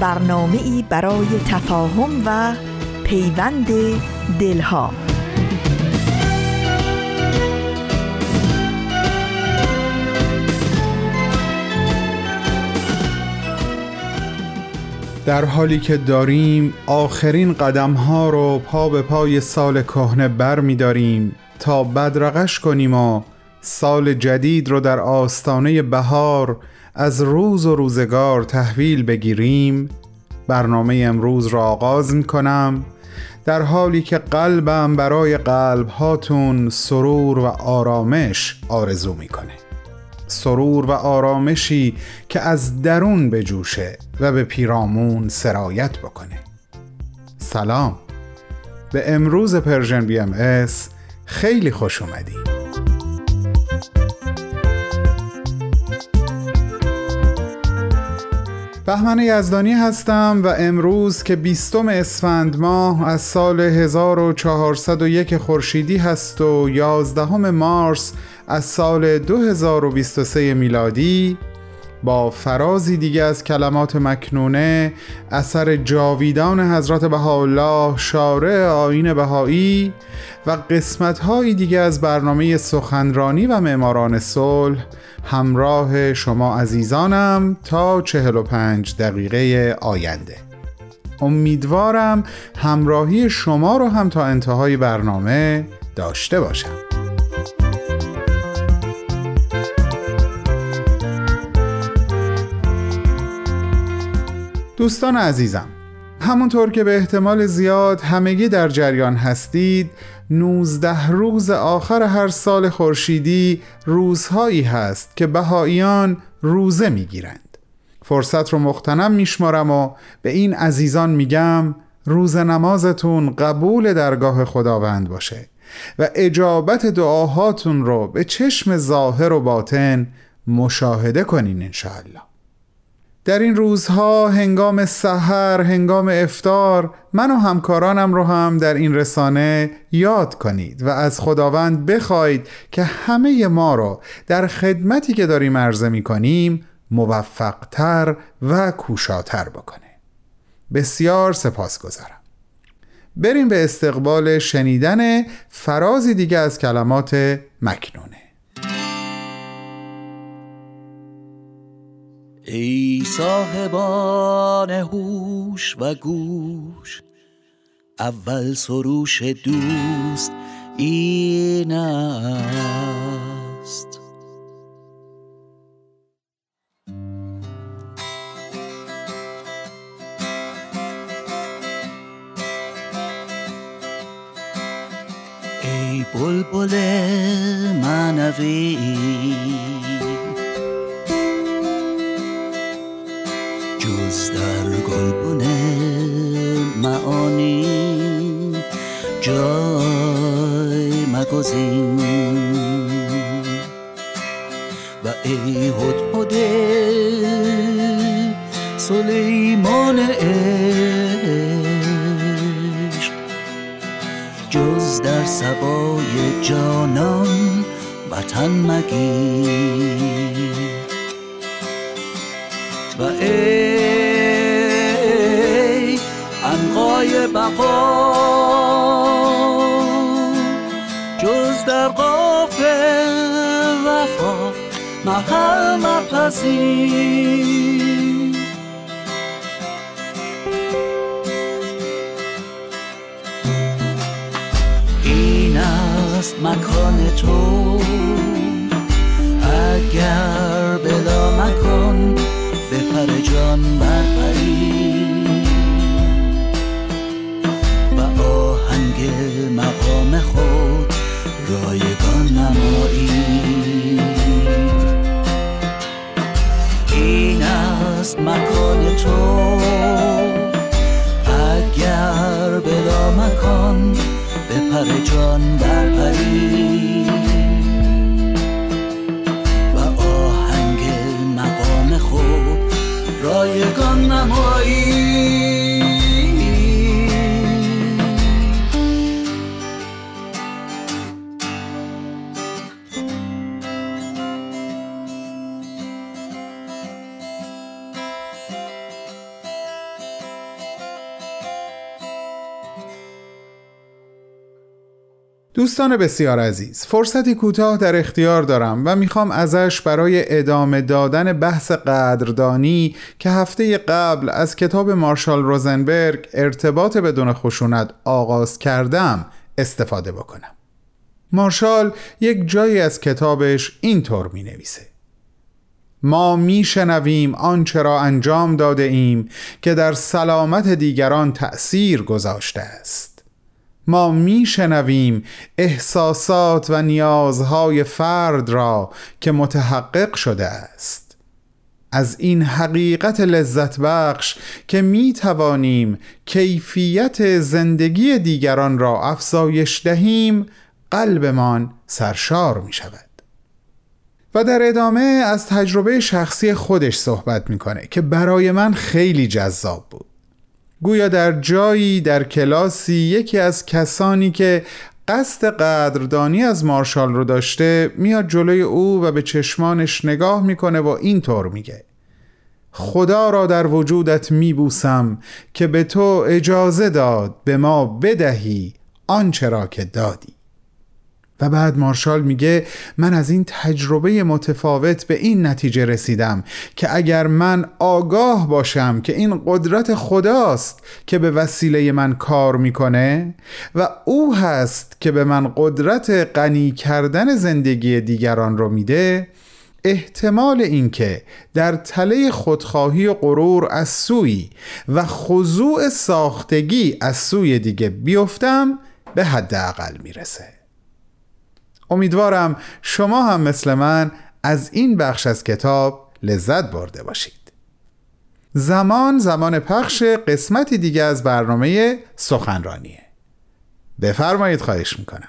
برنامه ای برای تفاهم و پیوند دلها. در حالی که داریم آخرین قدم ها رو پا به پای سال کهنه بر می داریم تا بدرقش کنیم و سال جدید رو در آستانه بهار از روز و روزگار تحویل بگیریم. برنامه امروز را آغاز می کنم در حالی که قلبم برای قلب هاتون سرور و آرامش آرزو می‌کنه. سرور و آرامشی که از درون بجوشه و به پیرامون سرایت بکنه. سلام. به امروز Persian BMS خیلی خوش اومدید بهمن یزدانی هستم و امروز که بیستم اسفند ماه از سال 1401 خورشیدی هست و 11 مارس از سال 2023 میلادی با فرازی دیگه از کلمات مکنونه اثر جاویدان حضرت بهاءالله شارع آین بهایی و قسمتهایی دیگه از برنامه سخنرانی و معماران صلح. همراه شما عزیزانم تا 45 دقیقه آینده. امیدوارم همراهی شما رو هم تا انتهای برنامه داشته باشم. دوستان عزیزم همونطور که به احتمال زیاد همگی در جریان هستید 19 روز آخر هر سال خورشیدی روزهایی هست که بهاییان روزه می‌گیرند. فرصت رو مختنم میشمارم و به این عزیزان میگم روز نمازتون قبول درگاه خداوند باشه و اجابت دعاهاتون رو به چشم ظاهر و باطن مشاهده کنین انشاءالله. در این روزها هنگام سحر هنگام افتار من و همکارانم رو هم در این رسانه یاد کنید و از خداوند بخواید که همه ما رو در خدمتی که داریم عرضه می کنیم موفقتر و کوشاتر بکنه. بسیار سپاس گذارم بریم به استقبال شنیدن فرازی دیگه از کلمات مکنونه. ای صاحبان هوش و گوش. اول سروش دوست این است. ای بلبل منوی جای مگزین. و ای هد سلیمان عشق. جز در سبای جانان وطن مگیر. و ای انقای بقا مپذیر این است مکان تو. اگر بلا مکان به پر جان به پر جان برپری دوستان بسیار عزیز فرصتی کوتاه در اختیار دارم و می‌خوام ازش برای ادامه دادن بحث قدردانی که هفته قبل از کتاب مارشال روزنبرگ ارتباط بدون خشونت آغاز کردم استفاده بکنم. مارشال یک جایی از کتابش اینطور می نویسه ما می شنویم آنچه را انجام داده ایم که در سلامت دیگران تأثیر گذاشته است. ما میشنویم احساسات و نیازهای فرد را که متحقق شده است. از این حقیقت لذت بخش که می توانیم کیفیت زندگی دیگران را افزایش دهیم قلبمان سرشار می شود و در ادامه از تجربه شخصی خودش صحبت می‌کنه که برای من خیلی جذاب بود. گویا در جایی در کلاسی یکی از کسانی که قصد قدردانی از مارشال رو داشته میاد جلوی او و به چشمانش نگاه می‌کنه و اینطور میگه. خدا را در وجودت میبوسم که به تو اجازه داد به ما بدهی آنچه را که دادی. بعد مارشال میگه من از این تجربه متفاوت به این نتیجه رسیدم که اگر من آگاه باشم که این قدرت خداست که به وسیله من کار می‌کنه و او هست که به من قدرت غنی کردن زندگی دیگران رو میده احتمال اینکه در تله خودخواهی و غرور از سوی و خضوع ساختگی از سوی دیگه بیفتم به حداقل می‌رسه. امیدوارم شما هم مثل من از این بخش از کتاب لذت برده باشید. زمان زمان پخش قسمتی دیگه از برنامه سخنرانیه. بفرمایید خواهش می‌کنم.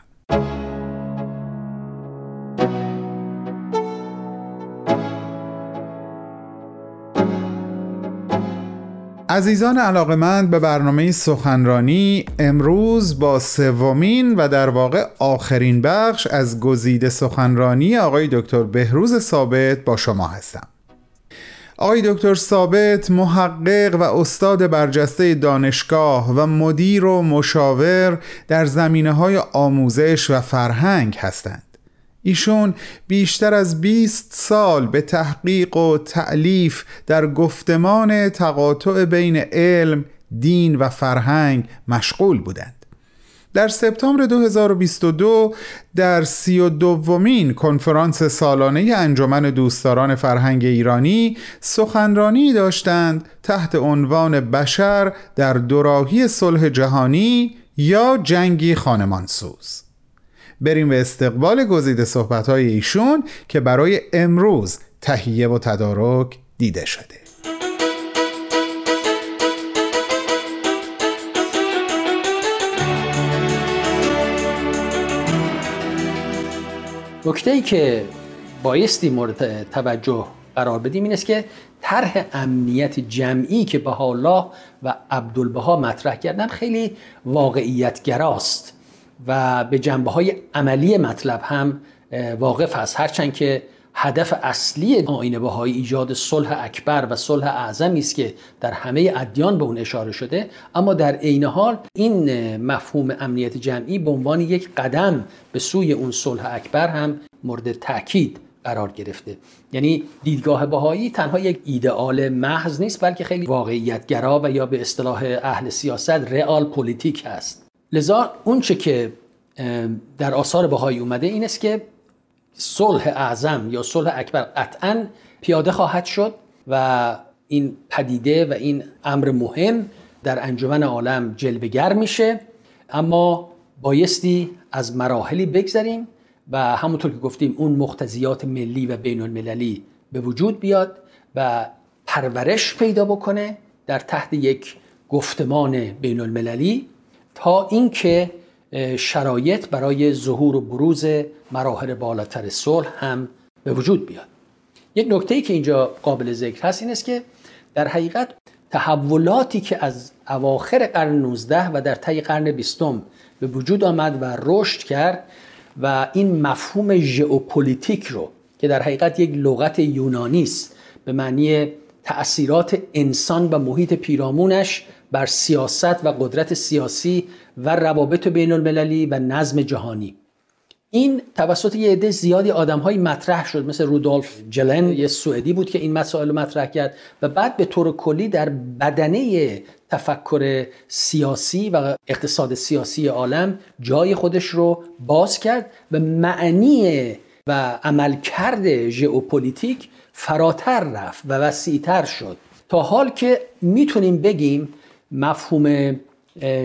عزیزان علاقمند به برنامه سخنرانی امروز با سومین و در واقع آخرین بخش از گزیده سخنرانی آقای دکتر بهروز ثابت با شما هستم. آقای دکتر ثابت محقق و استاد برجسته دانشگاه و مدیر و مشاور در زمینه های آموزش و فرهنگ هستند. ایشون بیشتر از 20 سال به تحقیق و تعلیف در گفتمان تقاطع بین علم، دین و فرهنگ مشغول بودند. در سپتامبر 2022 در سی و دومین کنفرانس سالانه انجمن دوستداران فرهنگ ایرانی سخنرانی داشتند تحت عنوان بشر در دوراهی صلح جهانی یا جنگی خانمانسوز بریم به استقبال گزیده صحبتهای ایشون که برای امروز تهیه و تدارک دیده شده. نکته ای که بایستی مورد توجه قرار بدیم این است که طرح امنیت جمعی که بهاءالله و عبدالبها مطرح کردن خیلی واقعیت گراست و به جنبه های عملی مطلب هم واقف است. هرچند که هدف اصلی آیین بهایی ایجاد صلح اکبر و صلح اعظمی است که در همه ادیان به اون اشاره شده اما در عین حال این مفهوم امنیت جمعی به عنوان یک قدم به سوی اون صلح اکبر هم مورد تاکید قرار گرفته. یعنی دیدگاه بهایی تنها یک ایدئال محض نیست بلکه خیلی واقعیتگرا و یا به اصطلاح اهل سیاست رئال پلیتیک هست. لذا اونچه که در آثار بهایی اومده این است که صلح اعظم یا صلح اکبر قطعا پیاده خواهد شد و این پدیده و این امر مهم در انجمن عالم جلوگر میشه. اما بایستی از مراحلی بگذریم و همونطور که گفتیم اون مختزیات ملی و بین المللی به وجود بیاد و پرورش پیدا بکنه در تحت یک گفتمان بین المللی تا اینکه شرایط برای ظهور و بروز مراحل بالاتر صلح هم به وجود بیاد. یک نکته ای که اینجا قابل ذکر هست این است که در حقیقت تحولاتی که از اواخر قرن 19 و در طی قرن 20 به وجود آمد و رشد کرد و این مفهوم ژئوپلیتیک رو که در حقیقت یک لغت یونانی است به معنی تأثیرات انسان و محیط پیرامونش بر سیاست و قدرت سیاسی و روابط بین المللی و نظم جهانی. این توسط یه عده زیادی آدم های مطرح شد مثل رودولف جلن یه سوئدی بود که این مسائل رو مطرح کرد و بعد به طور کلی در بدنه تفکر سیاسی و اقتصاد سیاسی عالم جای خودش رو باز کرد و معنی و عملکرد ژئوپلیتیک فراتر رفت و وسیعتر شد. تا حال که می‌تونیم بگیم مفهوم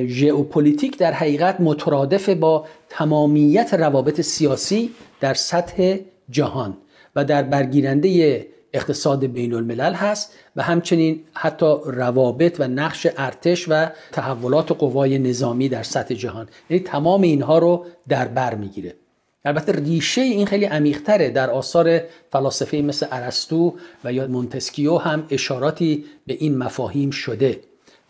ژئوپلیتیک در حقیقت مترادف با تمامیت روابط سیاسی در سطح جهان و در برگیرنده اقتصاد بین الملل هست و همچنین حتی روابط و نقش ارتش و تحولات قوای نظامی در سطح جهان. یعنی تمام اینها رو در بر می‌گیره. البته ریشه این خیلی عمیقتره. در آثار فلاسفه مثل ارسطو و یا مونتسکیو هم اشاراتی به این مفاهیم شده.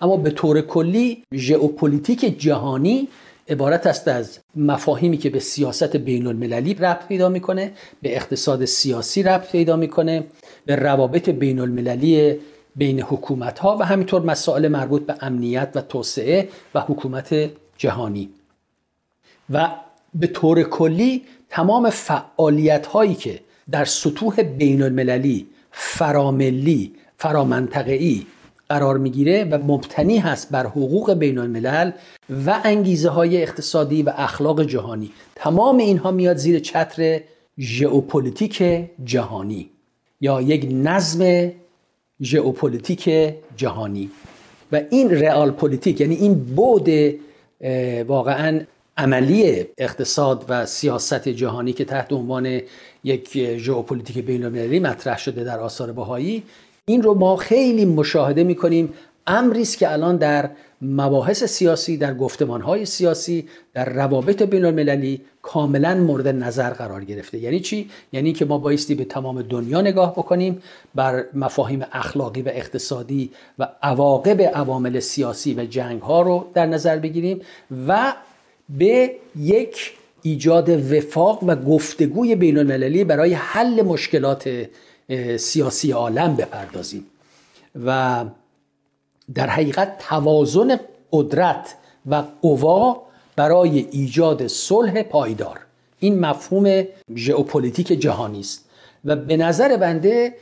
اما به طور کلی ژئوپلیتیک جهانی عبارت است از مفاهیمی که به سیاست بین المللی ربط پیدا می‌کنه به اقتصاد سیاسی ربط پیدا می‌کنه به روابط بین المللی بین حکومت ها و همینطور مسائل مربوط به امنیت و توسعه و حکومت جهانی. و به طور کلی تمام فعالیت هایی که در سطوح بین المللی فراملی فرامنطقه‌ای قرار می‌گیره و مبتنی هست بر حقوق بین الملل و انگیزه های اقتصادی و اخلاق جهانی. تمام اینها میاد زیر چتر ژئوپلیتیک جهانی یا یک نظم ژئوپلیتیک جهانی. و این رئال پلیتیک یعنی این بعد واقعا عملی اقتصاد و سیاست جهانی که تحت عنوان یک ژئوپلیتیک بین المللی مطرح شده در آثار بهایی این رو ما خیلی مشاهده می‌کنیم. امری است که الان در مباحث سیاسی در گفتمانهای سیاسی در روابط بین المللی کاملا مورد نظر قرار گرفته. یعنی چی؟ یعنی که ما بایستی به تمام دنیا نگاه بکنیم بر مفاهیم اخلاقی و اقتصادی و عواقب عوامل سیاسی و جنگ ها رو در نظر بگیریم و به یک ایجاد وفاق و گفتگوی بین المللی برای حل مشکلات سیاسی عالم بپردازیم. و در حقیقت توازن قدرت و قوا برای ایجاد صلح پایدار. این مفهوم ژئوپلیتیک جهانی است. و به نظر بنده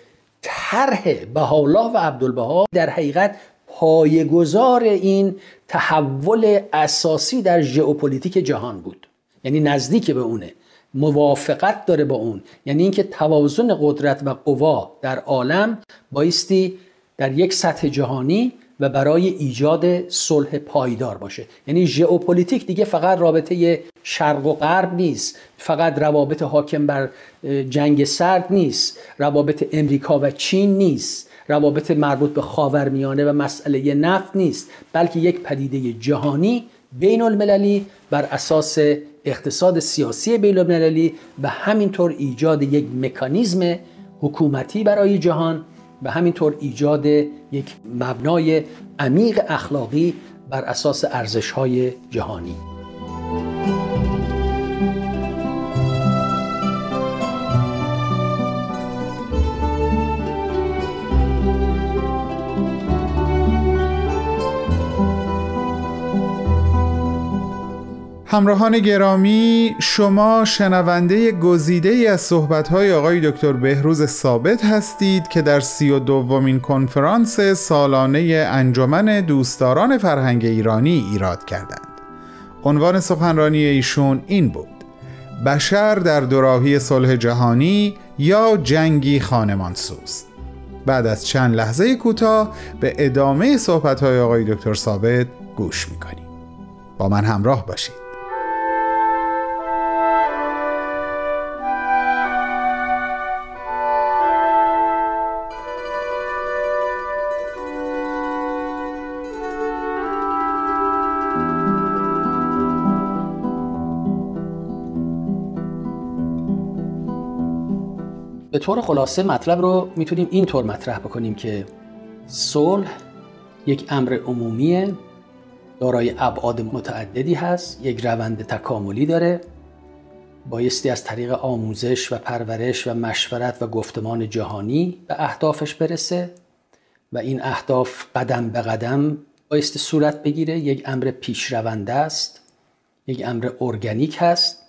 طرح بهاءالله و عبدالبهاء در حقیقت پایه‌گذار این تحول اساسی در ژئوپلیتیک جهان بود. یعنی نزدیک به اونه. موافقت داره با اون. یعنی اینکه توازن قدرت و قوا در عالم بایستی در یک سطح جهانی و برای ایجاد صلح پایدار باشه. یعنی ژئوپلیتیک دیگه فقط رابطه شرق و غرب نیست. فقط روابط حاکم بر جنگ سرد نیست. روابط امریکا و چین نیست. روابط مربوط به خاورمیانه و مسئله نفت نیست. بلکه یک پدیده جهانی بین المللی بر اساس اقتصاد سیاسی بین و همینطور ایجاد یک مکانیزم حکومتی برای جهان و همینطور ایجاد یک مبنای عمیق اخلاقی بر اساس ارزش های جهانی. همراهان گرامی شما شنونده گزیده ای از صحبت‌های آقای دکتر بهروز ثابت هستید که در سی و دومین کنفرانس سالانه انجمن دوستداران فرهنگ ایرانی ایراد کردند. عنوان سخنرانی ایشون این بود بشر در دوراهی صلح جهانی یا جنگی خانمانسوز بعد از چند لحظه کوتاه به ادامه صحبت‌های آقای دکتر ثابت گوش می‌کنیم. با من همراه باشید. به طور خلاصه مطلب رو می‌تونیم اینطور مطرح بکنیم که صلح یک امر عمومیه دارای ابعاد متعددی هست یک روند تکاملی داره بایستی از طریق آموزش و پرورش و مشورت و گفتمان جهانی به اهدافش برسه و این اهداف قدم به قدم بایستی صورت بگیره یک امر پیشرونده است یک امر ارگانیک هست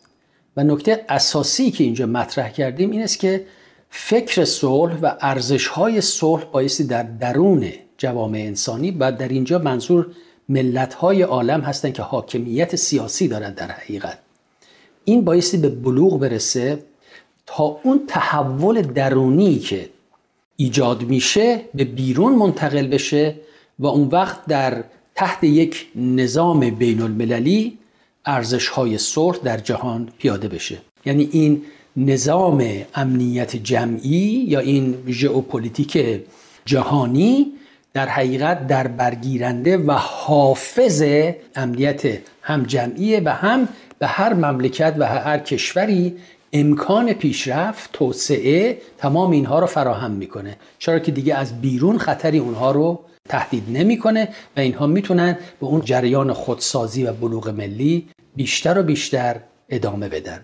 و نکته اساسی که اینجا مطرح کردیم این است که فکر صلح و ارزش های صلح بایستی در درون جوامع انسانی و در اینجا منظور ملت های عالم هستند که حاکمیت سیاسی دارند در حقیقت. این بایستی به بلوغ برسه تا اون تحول درونی که ایجاد میشه به بیرون منتقل بشه و اون وقت در تحت یک نظام بین المللی ارزش های صلح در جهان پیاده بشه. یعنی این نظام امنیت جمعی یا این ژئوپلیتیک جهانی در حقیقت در برگیرنده و حافظ امنیت هم جمعیه و هم به هر مملکت و هر کشوری امکان پیشرفت توسعه تمام اینها رو فراهم می‌کنه. چرا که دیگه از بیرون خطری اونها رو تهدید نمی‌کنه و اینها می‌تونن به اون جریان خودسازی و بلوغ ملی بیشتر و بیشتر ادامه بدن.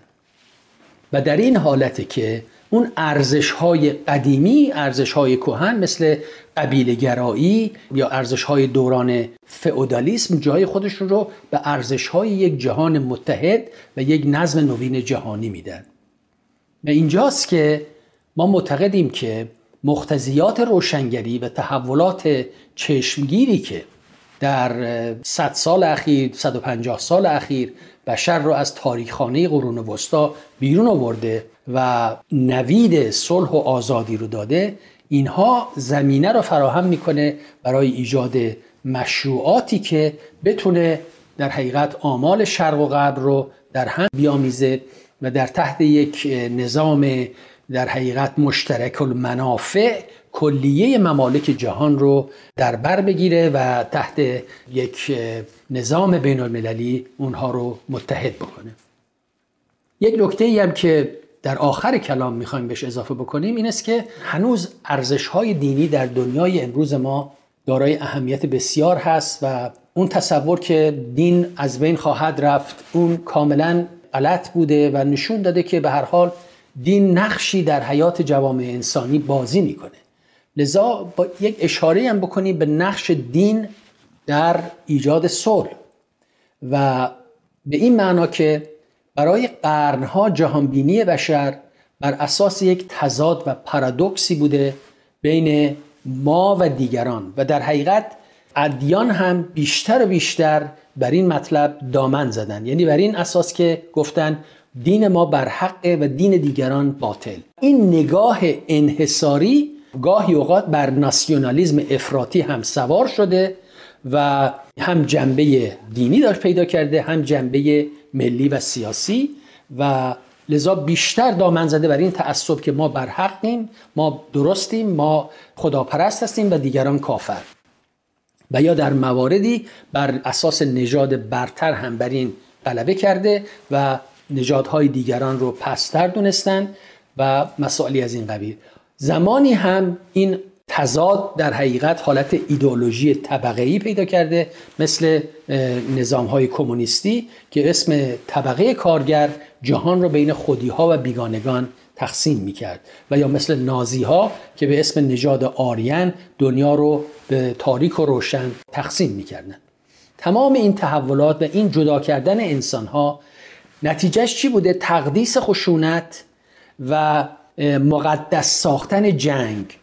و در این حالته که اون ارزش های قدیمی ارزش های کهن مثل قبیله گرایی یا ارزش های دوران فئودالیسم جای خودشون رو به ارزش های یک جهان متحد و یک نظم نوین جهانی میدن. و اینجاست که ما معتقدیم که مختزیات روشنگری و تحولات چشمگیری که در 100 سال اخیر 150 سال اخیر بشر رو از تاریخانه قرون وسطا بیرون آورده و نوید صلح و آزادی رو داده. اینها زمینه رو فراهم می‌کنه برای ایجاد مشروعاتی که بتونه در حقیقت آمال شرق و غرب رو در هم بیامیزه و در تحت یک نظام در حقیقت مشترک المنافع کلیه ممالک جهان رو در بر بگیره و تحت یک نظام بین المللی اونها رو متحد بکنه. یک نکته ای هم که در آخر کلام می‌خوایم بهش اضافه بکنیم این است که هنوز ارزش های دینی در دنیای امروز ما دارای اهمیت بسیار هست و اون تصور که دین از بین خواهد رفت اون کاملا غلط بوده و نشون داده که به هر حال دین نقشی در حیات جوامع انسانی بازی می‌کنه. لذا با یک اشاره هم بکنیم به نقش دین در ایجاد صلح. و به این معنا که برای قرنها جهانبینی بشر بر اساس یک تضاد و پارادوکسی بوده بین ما و دیگران. و در حقیقت ادیان هم بیشتر و بیشتر بر این مطلب دامن زدن. یعنی بر این اساس که گفتن دین ما بر حقه و دین دیگران باطل. این نگاه انحصاری گاهی اوقات بر ناسیونالیزم افراطی هم سوار شده و هم جنبه دینی داشت پیدا کرده هم جنبه ملی و سیاسی و لذا بیشتر دامن زده بر این تعصب که ما بر حقیم ما درستیم ما خداپرست هستیم و دیگران کافر. و یا در مواردی بر اساس نژاد برتر هم بر این غلبه کرده و نژادهای دیگران رو پستر دونستن و مسائلی از این قبیل. زمانی هم این تضاد در حقیقت حالت ایدئولوژی طبقه پیدا کرده مثل نظام های کمونیستی که اسم طبقه کارگر جهان رو بین خودی ها و بیگانگان تقسیم می کرد و یا مثل نازی ها که به اسم نژاد آریان دنیا رو به تاریک و روشن تقسیم می کردن. تمام این تحولات و این جدا کردن انسان ها نتیجهش چی بوده؟ تقدیس خشونت و مقدس ساختن جنگ.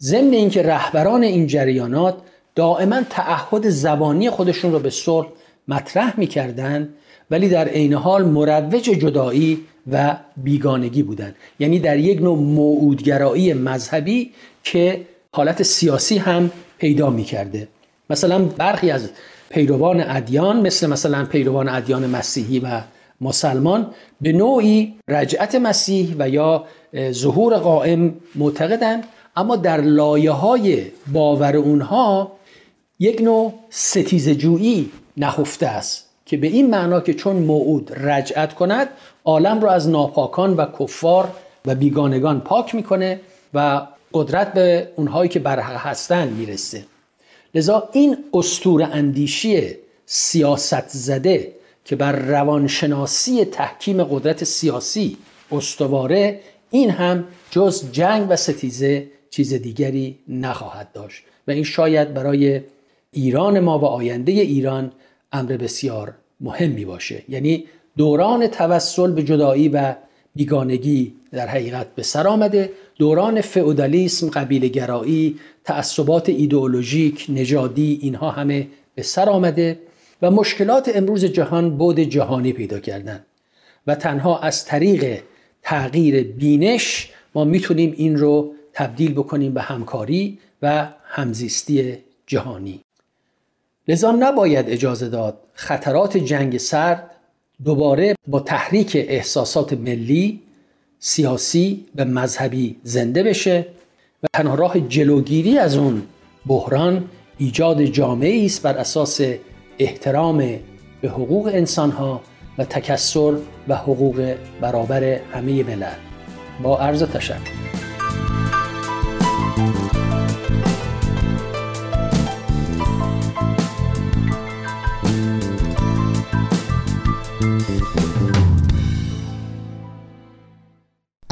ضمن اینکه رهبران این جریانات دائما تعهد زبانی خودشون رو به صلح مطرح می‌کردند ولی در عین حال مروج جدایی و بیگانگی بودند. یعنی در یک نوع موعودگرایی مذهبی که حالت سیاسی هم پیدا می‌کرده. مثلا برخی از پیروان ادیان مثل مثلا پیروان ادیان مسیحی و مسلمان به نوعی رجعت مسیح و یا ظهور قائم معتقدند اما در لایه های باور اونها یک نوع ستیزجویی نهفته است که به این معنا که چون موعود رجعت کند عالم را از ناپاکان و کفار و بیگانگان پاک می‌کنه و قدرت به اونهایی که برحق هستن می‌رسه. لذا این استور اندیشی سیاست زده که بر روانشناسی تحکیم قدرت سیاسی استواره این هم جز جنگ و ستیزه چیز دیگری نخواهد داشت. و این شاید برای ایران ما و آینده ایران امر بسیار مهمی باشه. یعنی دوران توسل به جدایی و بیگانگی در حقیقت به سر آمده. دوران فئودالیسم قبیله گرایی تعصبات ایدئولوژیک نژادی اینها همه به سر آمده. و مشکلات امروز جهان بود جهانی پیدا کردن و تنها از طریق تغییر بینش ما می‌تونیم این رو تبدیل بکنیم به همکاری و همزیستی جهانی. لذا نباید اجازه داد خطرات جنگ سرد دوباره با تحریک احساسات ملی سیاسی و مذهبی زنده بشه و تنها راه جلوگیری از اون بحران ایجاد جامعه است بر اساس احترام به حقوق انسانها و تکسر و حقوق برابر همه ملل. با عرض تشکر.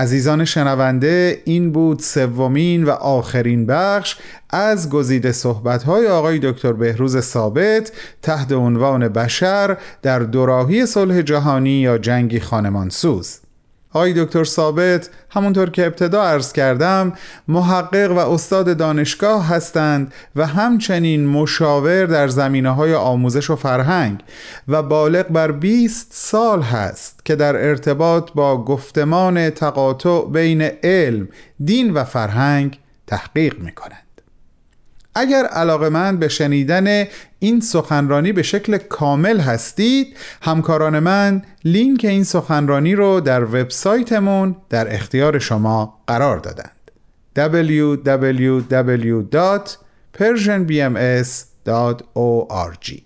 عزیزان شنونده این بود سومین و آخرین بخش از گزیده صحبت‌های آقای دکتر بهروز ثابت تحت عنوان بشر در دوراهی صلح جهانی یا جنگی خانمانسوز آقای دکتر ثابت همونطور که ابتدا عرض کردم محقق و استاد دانشگاه هستند و همچنین مشاور در زمینه های آموزش و فرهنگ و بالغ بر 20 سال هست که در ارتباط با گفتمان تقاطع بین علم، دین و فرهنگ تحقیق می کنند. اگر علاقه من به شنیدن این سخنرانی به شکل کامل هستید همکاران من لینک این سخنرانی رو در وبسایتمون در اختیار شما قرار دادند. www.persianbms.org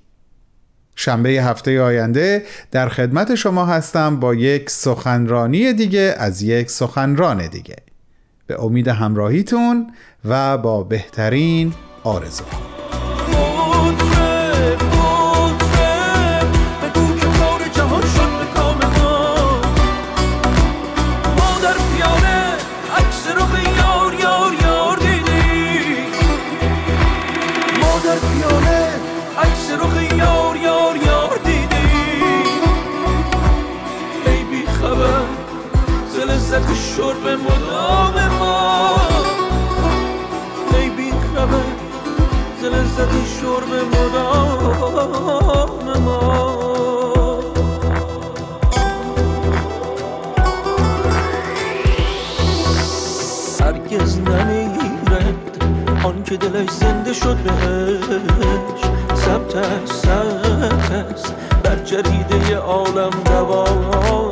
شنبه هفته آینده در خدمت شما هستم با یک سخنرانی دیگه از یک سخنران دیگه. به امید همراهیتون و با بهترین آرزو. لذت شرب مدام که دلش زنده شد بهش. ثبت است ثبت است. بر جریده عالم دوام.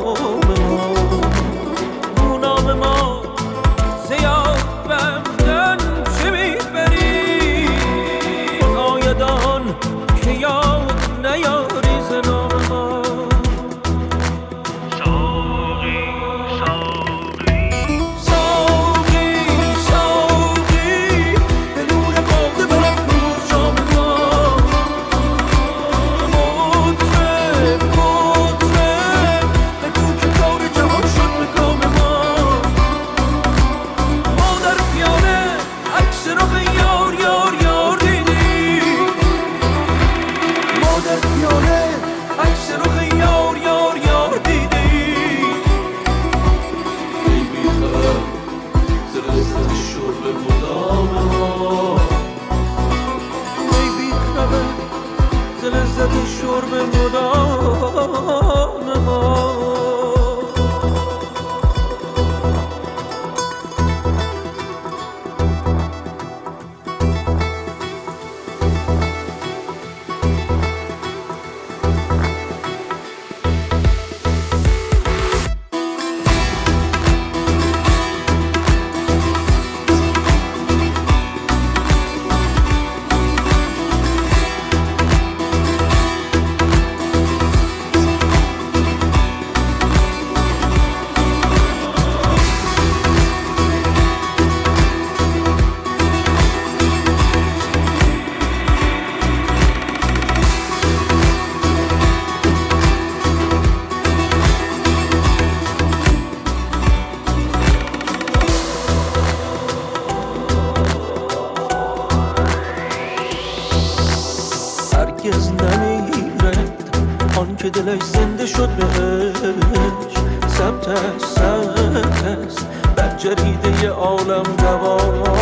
عالم دوام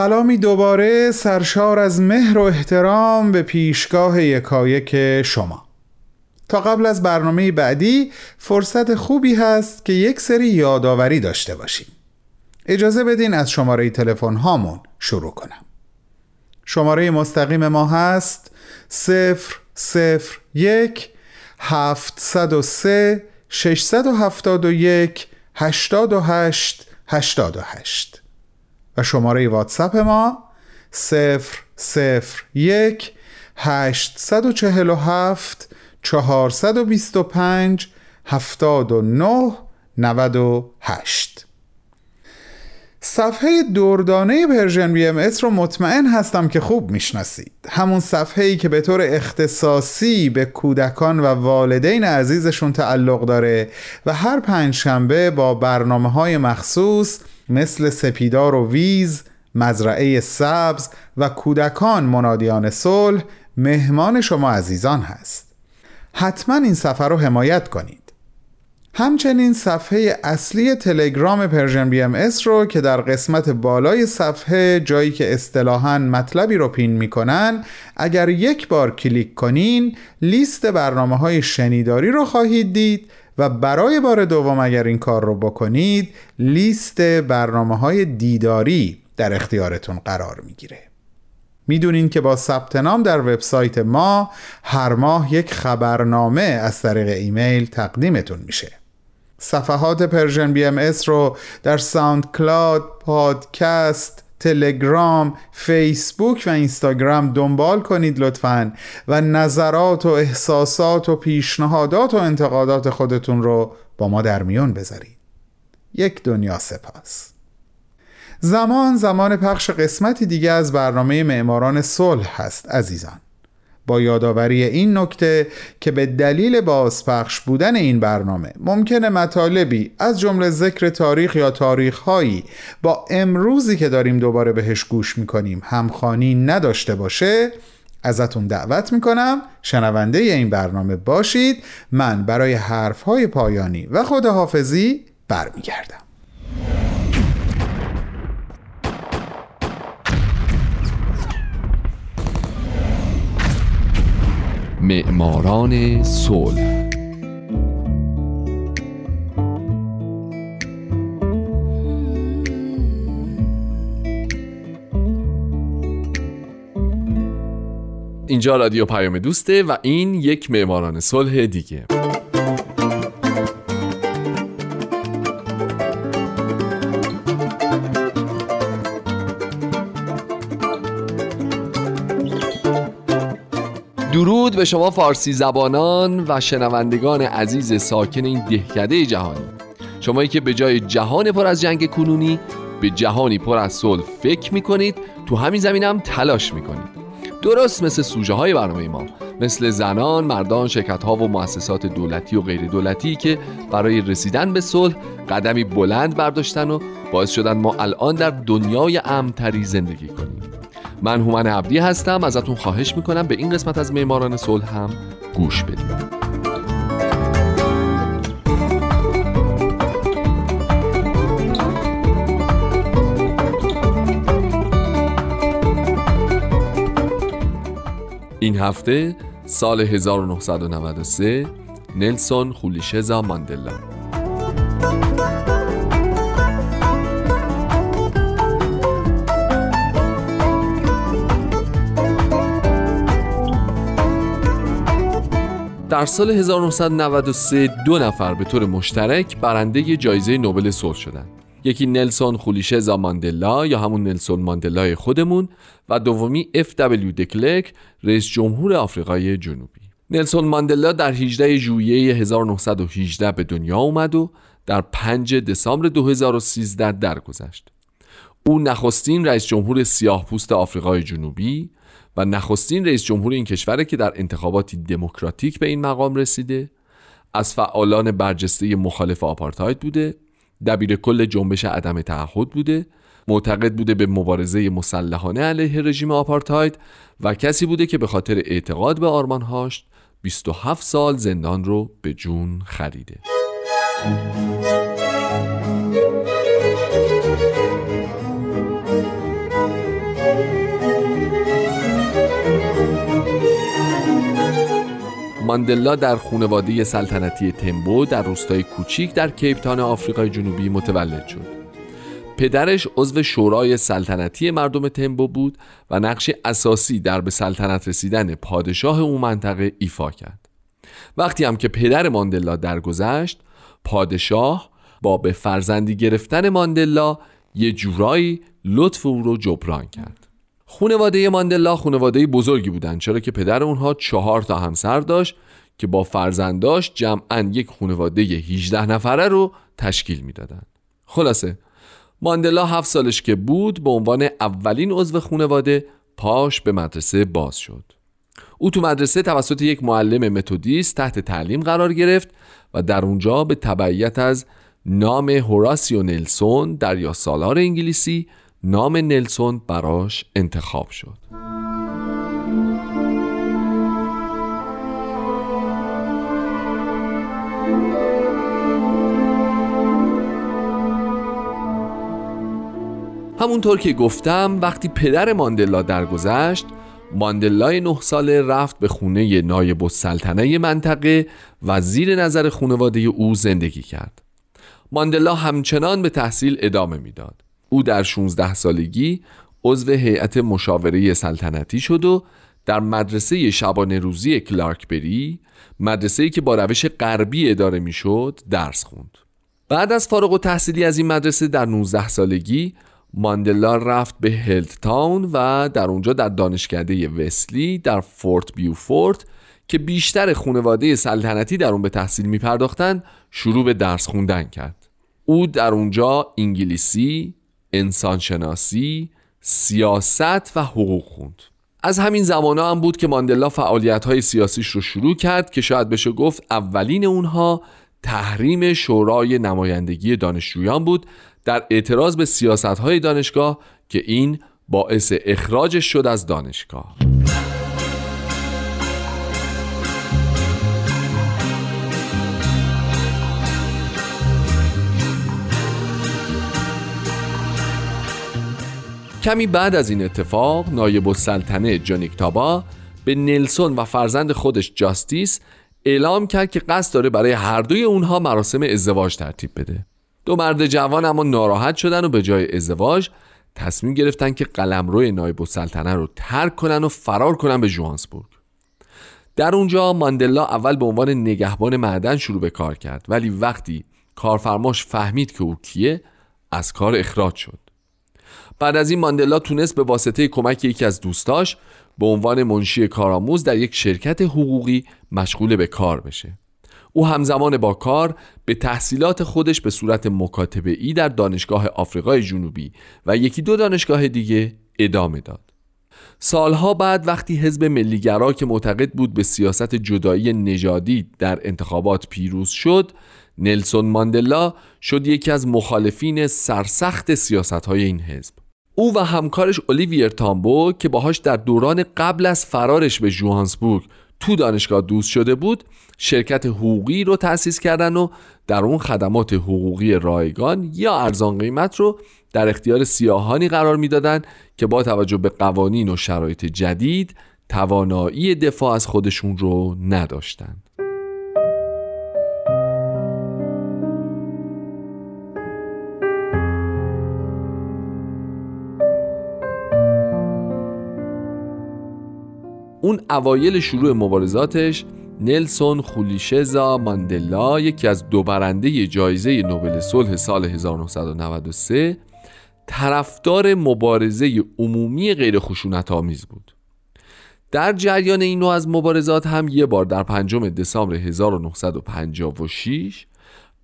سلامی دوباره سرشار از مهر و احترام به پیشگاه یکایک شما. تا قبل از برنامه بعدی فرصت خوبی هست که یک سری یادآوری داشته باشیم. اجازه بدین از شماره تلفن هامون شروع کنم. شماره مستقیم ما هست 001 703 671 88 88 و شماره واتساپ ما 001 847 425 79 98 صفحه دردانه Persian BMS رو مطمئن هستم که خوب می‌شناسید. همون صفحه ای که به طور اختصاصی به کودکان و والدین عزیزشون تعلق داره و هر پنج شنبه با برنامه های مخصوص مثل سپیدار و ویز، مزرعه سبز و کودکان منادیان صلح مهمان شما عزیزان هست. حتما این صفحه رو حمایت کنید. همچنین صفحه اصلی تلگرام Persian BMS رو که در قسمت بالای صفحه جایی که اصطلاحاً مطلبی رو pin می‌کنن اگر یک بار کلیک کنین لیست برنامه های شنیداری رو خواهید دید و برای بار دوم اگر این کار رو بکنید لیست برنامه های دیداری در اختیارتون قرار می‌گیره. می‌دونین که با ثبت نام در وبسایت ما هر ماه یک خبرنامه از طریق ایمیل تقدیمتون میشه. صفحات Persian BMS رو در SoundCloud، پادکست، تلگرام، فیسبوک و اینستاگرام دنبال کنید لطفا و نظرات و احساسات و پیشنهادات و انتقادات خودتون رو با ما در میون بذارید. یک دنیا سپاس. زمان زمان پخش قسمتی دیگه از برنامه معماران صلح هست عزیزان. با یادآوری این نکته که به دلیل بازپخش بودن این برنامه ممکنه مطالبی از جمله ذکر تاریخ یا تاریخهایی با امروزی که داریم دوباره بهش گوش می‌کنیم همخانی نداشته باشه ازتون دعوت می‌کنم شنونده این برنامه باشید. من برای حرفهای پایانی و خداحافظی برمیگردم. معماران صلح. اینجا رادیو پیام دوسته و این یک معماران صلح دیگه. درود به شما فارسی زبانان و شنوندگان عزیز ساکن این دهکده جهانی. شمایی که به جای جهان پر از جنگ کنونی به جهانی پر از صلح فکر می‌کنید تو همین زمینم تلاش می‌کنید. درست مثل سوژه های برنامه ما مثل زنان، مردان، شرکت ها و مؤسسات دولتی و غیر دولتی که برای رسیدن به صلح قدمی بلند برداشتن و باعث شدن ما الان در دنیای امنتری زندگی کنیم. من هومن عبدی هستم. ازتون خواهش می‌کنم به این قسمت از معماران صلح هم گوش بدید. این هفته سال 1993 نلسون خولیشزا ماندلا. در سال 1993 دو نفر به طور مشترک برنده جایزه نوبل صلح شدند. یکی نلسون خولیشزا ماندلا یا همون نلسون ماندلای خودمون و دومی اف دبلیو دکلک رئیس جمهور آفریقای جنوبی. نلسون ماندلا در 18 ژوئیه 1918 به دنیا اومد و در 5 دسامبر 2013 درگذشت. او نخستین رئیس جمهور سیاه پوست آفریقای جنوبی نخستین رئیس جمهور این کشوره که در انتخاباتی دموکراتیک به این مقام رسیده از فعالان برجسته مخالف آپارتاید بوده دبیر کل جنبش عدم تعهد بوده معتقد بوده به مبارزه مسلحانه علیه رژیم آپارتاید و کسی بوده که به خاطر اعتقاد به آرمانهاش 27 سال زندان رو به جون خریده. ماندلا در خانواده سلطنتی تمبو در روستای کوچیک در کیپتان آفریقای جنوبی متولد شد. پدرش عضو شورای سلطنتی مردم تمبو بود و نقش اساسی در به سلطنت رسیدن پادشاه اون منطقه ایفا کرد. وقتی هم که پدر ماندلا درگذشت، پادشاه با به فرزندی گرفتن ماندلا یه جورایی لطف او رو جبران کرد. خونواده ماندلا خونواده بزرگی بودن چرا که پدر اونها چهار تا همسر داشت که با فرزنداش جمعا یک خونواده 18 نفره رو تشکیل می‌دادند. خلاصه ماندلا هفت سالش که بود به عنوان اولین عضو خونواده پاش به مدرسه باز شد. او تو مدرسه توسط یک معلم متودیست تحت تعلیم قرار گرفت و در اونجا به تبعیت از نام هوراسیو نلسون در یا سالار انگلیسی نام نلسون براش انتخاب شد. همونطور که گفتم وقتی پدر ماندلا درگذشت ماندلای نه ساله رفت به خونه نایب السلطنه منطقه و زیر نظر خانواده او زندگی کرد. ماندلا همچنان به تحصیل ادامه می‌داد. او در 16 سالگی عضو هیئت مشاوره سلطنتی شد و در مدرسه شبانه روزی کلارکبری مدرسه‌ای که با روش غربی اداره می‌شد درس خوند. بعد از فارغ و تحصیلی از این مدرسه در 19 سالگی ماندلا رفت به هلت تاون و در اونجا در دانشکده وسلی در فورت بیوفورت که بیشتر خانواده سلطنتی در اون به تحصیل می پرداختن شروع به درس خوندن کرد. او در اونجا انگلیسی، انسانشناسی، سیاست و حقوق خوند. از همین زمان هم بود که ماندلا فعالیت های سیاسیش رو شروع کرد که شاید بشه گفت اولین اونها تحریم شورای نمایندگی دانشجویان بود در اعتراض به سیاست های دانشگاه که این باعث اخراجش شد از دانشگاه کمی بعد از این اتفاق نایب السلطنه جانیکتابا به نلسون و فرزند خودش جاستیس اعلام کرد که قصد داره برای هر دوی اونها مراسم ازدواج ترتیب بده. دو مرد جوان اما ناراحت شدن و به جای ازدواج تصمیم گرفتن که قلمرو نایب السلطنه رو ترک کنن و فرار کنن به جوانسبورگ. در اونجا ماندلا اول به عنوان نگهبان معدن شروع به کار کرد ولی وقتی کارفرماش فهمید که او کیه از کار اخراج شد. بعد از این ماندلا تونست به واسطه کمک یکی از دوستاش به عنوان منشی کارآموز در یک شرکت حقوقی مشغول به کار بشه. او همزمان با کار به تحصیلات خودش به صورت مکاتبه ای در دانشگاه آفریقای جنوبی و یکی دو دانشگاه دیگه ادامه داد. سالها بعد وقتی حزب ملیگرا که معتقد بود به سیاست جدایی نژادی در انتخابات پیروز شد نلسون ماندلا شد یکی از مخالفین سرسخت سیاست های این حزب. او و همکارش اولیویر تامبو که باهاش در دوران قبل از فرارش به جوهانسبورگ تو دانشگاه دوست شده بود شرکت حقوقی رو تأسیس کردن و در اون خدمات حقوقی رایگان یا ارزان قیمت رو در اختیار سیاهانی قرار می‌دادند که با توجه به قوانین و شرایط جدید توانایی دفاع از خودشون رو نداشتند. اون اوایل شروع مبارزاتش نلسون خولیشزا ماندلا یکی از دو برنده جایزه نوبل صلح سال 1993 طرفدار مبارزه عمومی غیر خشونت آمیز بود. در جریان این نوع از مبارزات هم یه بار در پنجم دسامبر 1956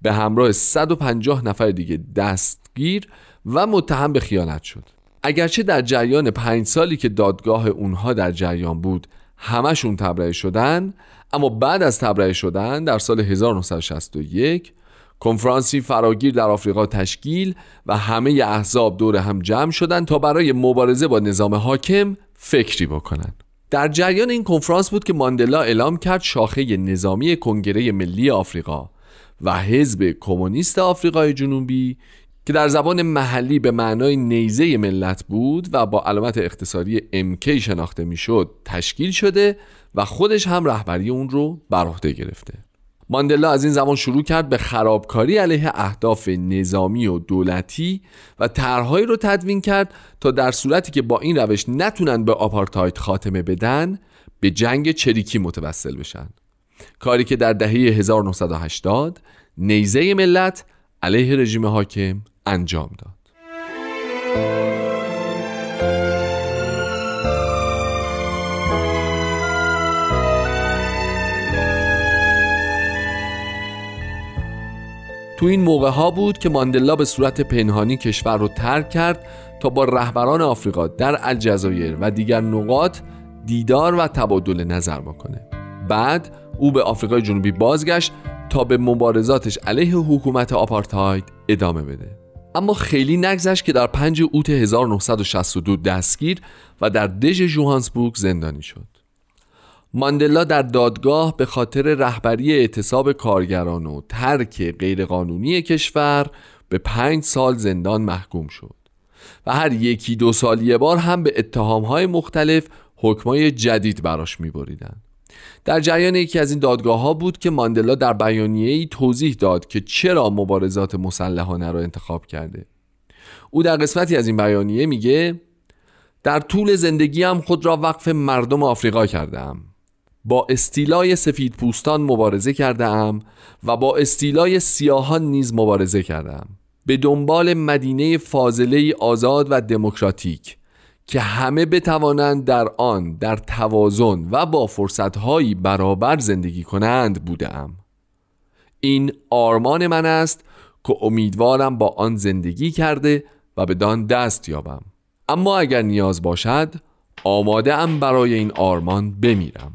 به همراه 150 نفر دیگه دستگیر و متهم به خیانت شد. اگرچه در جریان پنج سالی که دادگاه اونها در جریان بود همشون تبرئه شدن اما بعد از تبرئه شدن در سال 1961 کنفرانسی فراگیر در آفریقا تشکیل و همه احزاب دور هم جمع شدند تا برای مبارزه با نظام حاکم فکری بکنند. در جریان این کنفرانس بود که ماندلا اعلام کرد شاخه نظامی کنگره ملی آفریقا و حزب کمونیست آفریقای جنوبی که در زبان محلی به معنای نیزه ملت بود و با علامت اختصاری MK شناخته می‌شد تشکیل شده و خودش هم رهبری اون رو بر عهده گرفته. ماندلا از این زمان شروع کرد به خرابکاری علیه اهداف نظامی و دولتی و طرحهایی رو تدوین کرد تا در صورتی که با این روش نتونن به آپارتاید خاتمه بدن به جنگ چریکی متوسل بشن. کاری که در دهه 1980 نیزه ملت علیه رژیم حاکم انجام داد. تو این موقع ها بود که ماندلا به صورت پنهانی کشور رو ترک کرد تا با رهبران آفریقا در الجزایر و دیگر نقاط دیدار و تبادل نظر بکنه. بعد او به آفریقای جنوبی بازگشت تا به مبارزاتش علیه حکومت آپارتاید ادامه بده اما خیلی نگذشت که در 5 اوت 1962 دستگیر و در دژ جوهانسبورگ زندانی شد ماندلا در دادگاه به خاطر رهبری اعتصاب کارگران و ترک غیرقانونی کشور به پنج سال زندان محکوم شد و هر یکی دو سال یه بار هم به اتهامهای مختلف حکمای جدید براش می بریدن. در جریان یکی از این دادگاه ها بود که ماندلا در بیانیه ای توضیح داد که چرا مبارزات مسلحانه را انتخاب کرده. او در قسمتی از این بیانیه میگه در طول زندگیم خود را وقف مردم آفریقا کردم با استیلای سفید پوستان مبارزه کرده ام و با استیلای سیاهان نیز مبارزه کردم به دنبال مدینه فاضله آزاد و دموکراتیک که همه بتوانند در آن در توازن و با فرصتهایی برابر زندگی کنند بودم. این آرمان من است که امیدوارم با آن زندگی کرده و به دان دست یابم. اما اگر نیاز باشد آماده ام برای این آرمان بمیرم.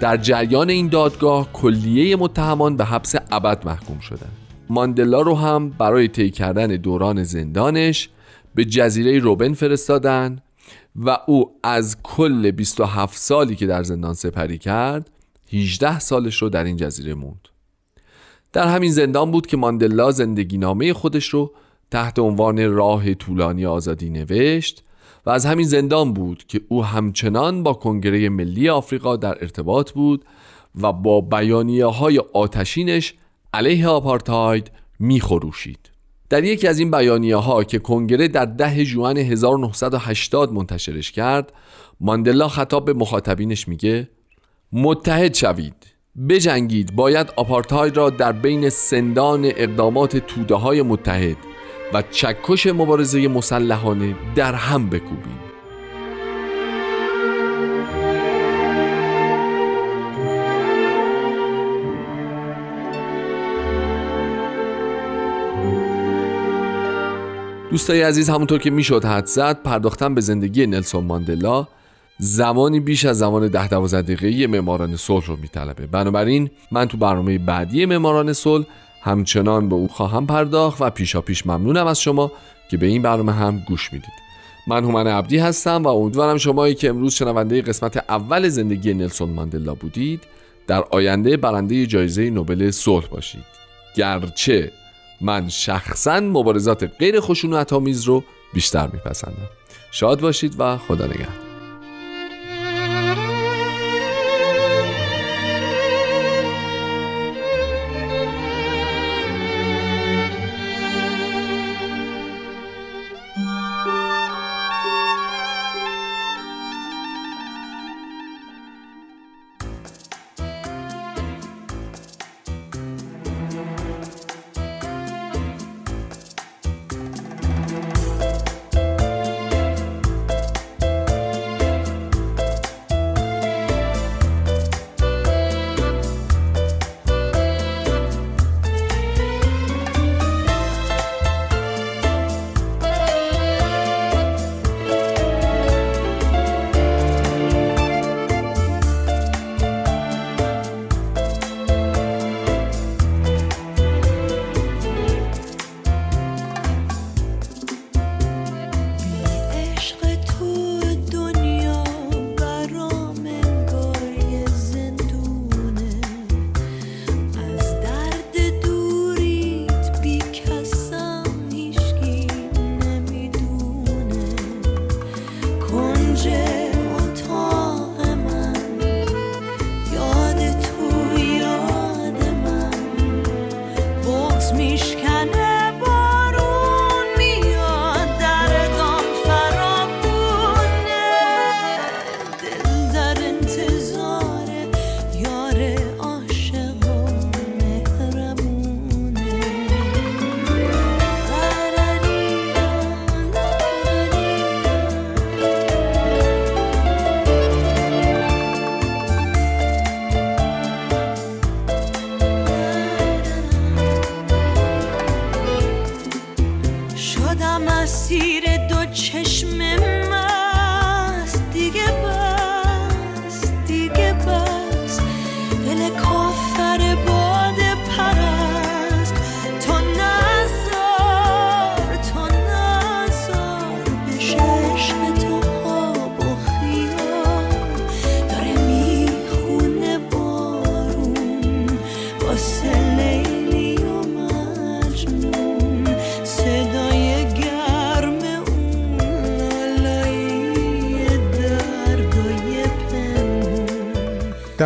در جریان این دادگاه کلیه متهمان به حبس ابد محکوم شدند. ماندلا رو هم برای طی کردن دوران زندانش به جزیره روبن فرستادن و او از کل 27 سالی که در زندان سپری کرد 18 سالش رو در این جزیره موند در همین زندان بود که ماندلا زندگی نامه خودش رو تحت عنوان راه طولانی آزادی نوشت و از همین زندان بود که او همچنان با کنگره ملی آفریقا در ارتباط بود و با بیانیه های آتشینش علیه آپارتاید میخروشید. در یکی از این بیانیه ها که کنگره در ده جوان 1980 منتشرش کرد ماندلا خطاب به مخاطبینش میگه متحد شوید. بجنگید. باید آپارتاید را در بین سندان اقدامات توده های متحد و چکش مبارزه مسلحانه در هم بکوبیم. دوستای عزیز همونطور که می‌شد حد زد پرداختن به زندگی نلسون ماندلا زمانی بیش از زمان ده دوازده دقیقه معماران صلح رو میطلبه. بنابراین من تو برنامه بعدی معماران صلح همچنان به او خواهم پرداخت و پیشا پیش ممنونم از شما که به این برنامه هم گوش می‌دید. من هومن عبدی هستم و امیدوارم شمایی که امروز شنونده قسمت اول زندگی نلسون ماندلا بودید در آینده برنده جایزه نوبل صلح باشید. گرچه من شخصا مبارزات غیر خشونت آمیز رو بیشتر میپسندم. شاد باشید و خدا نگهدار.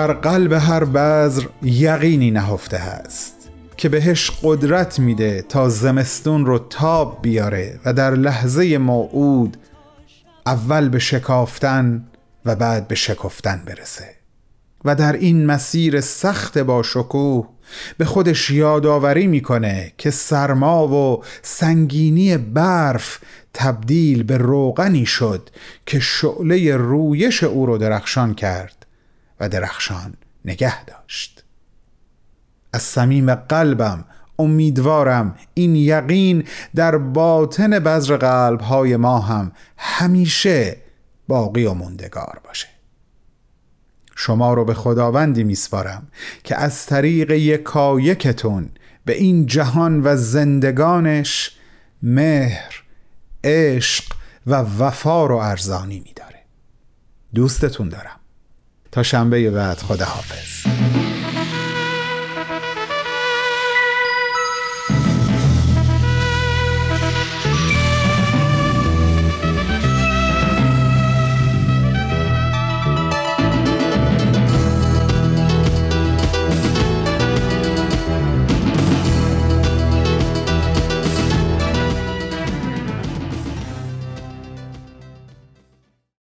در قلب هر بذر یقینی نهفته است که بهش قدرت میده تا زمستون رو تاب بیاره و در لحظه موعود اول به شکافتن و بعد به شکفتن برسه. و در این مسیر سخت با شکوه به خودش یادآوری می‌کنه که سرما و سنگینی برف تبدیل به روغنی شد که شعله رویش او رو درخشان کرد. و درخشان نگه داشت. از صمیم قلبم امیدوارم این یقین در باطن بذر قلبهای ما هم همیشه باقی و موندگار باشه. شما رو به خداوندی میسپارم که از طریق یکایکتون به این جهان و زندگانش مهر عشق و وفا رو ارزانی میداره. دوستتون دارم. تا شنبه بعد. خدا حافظ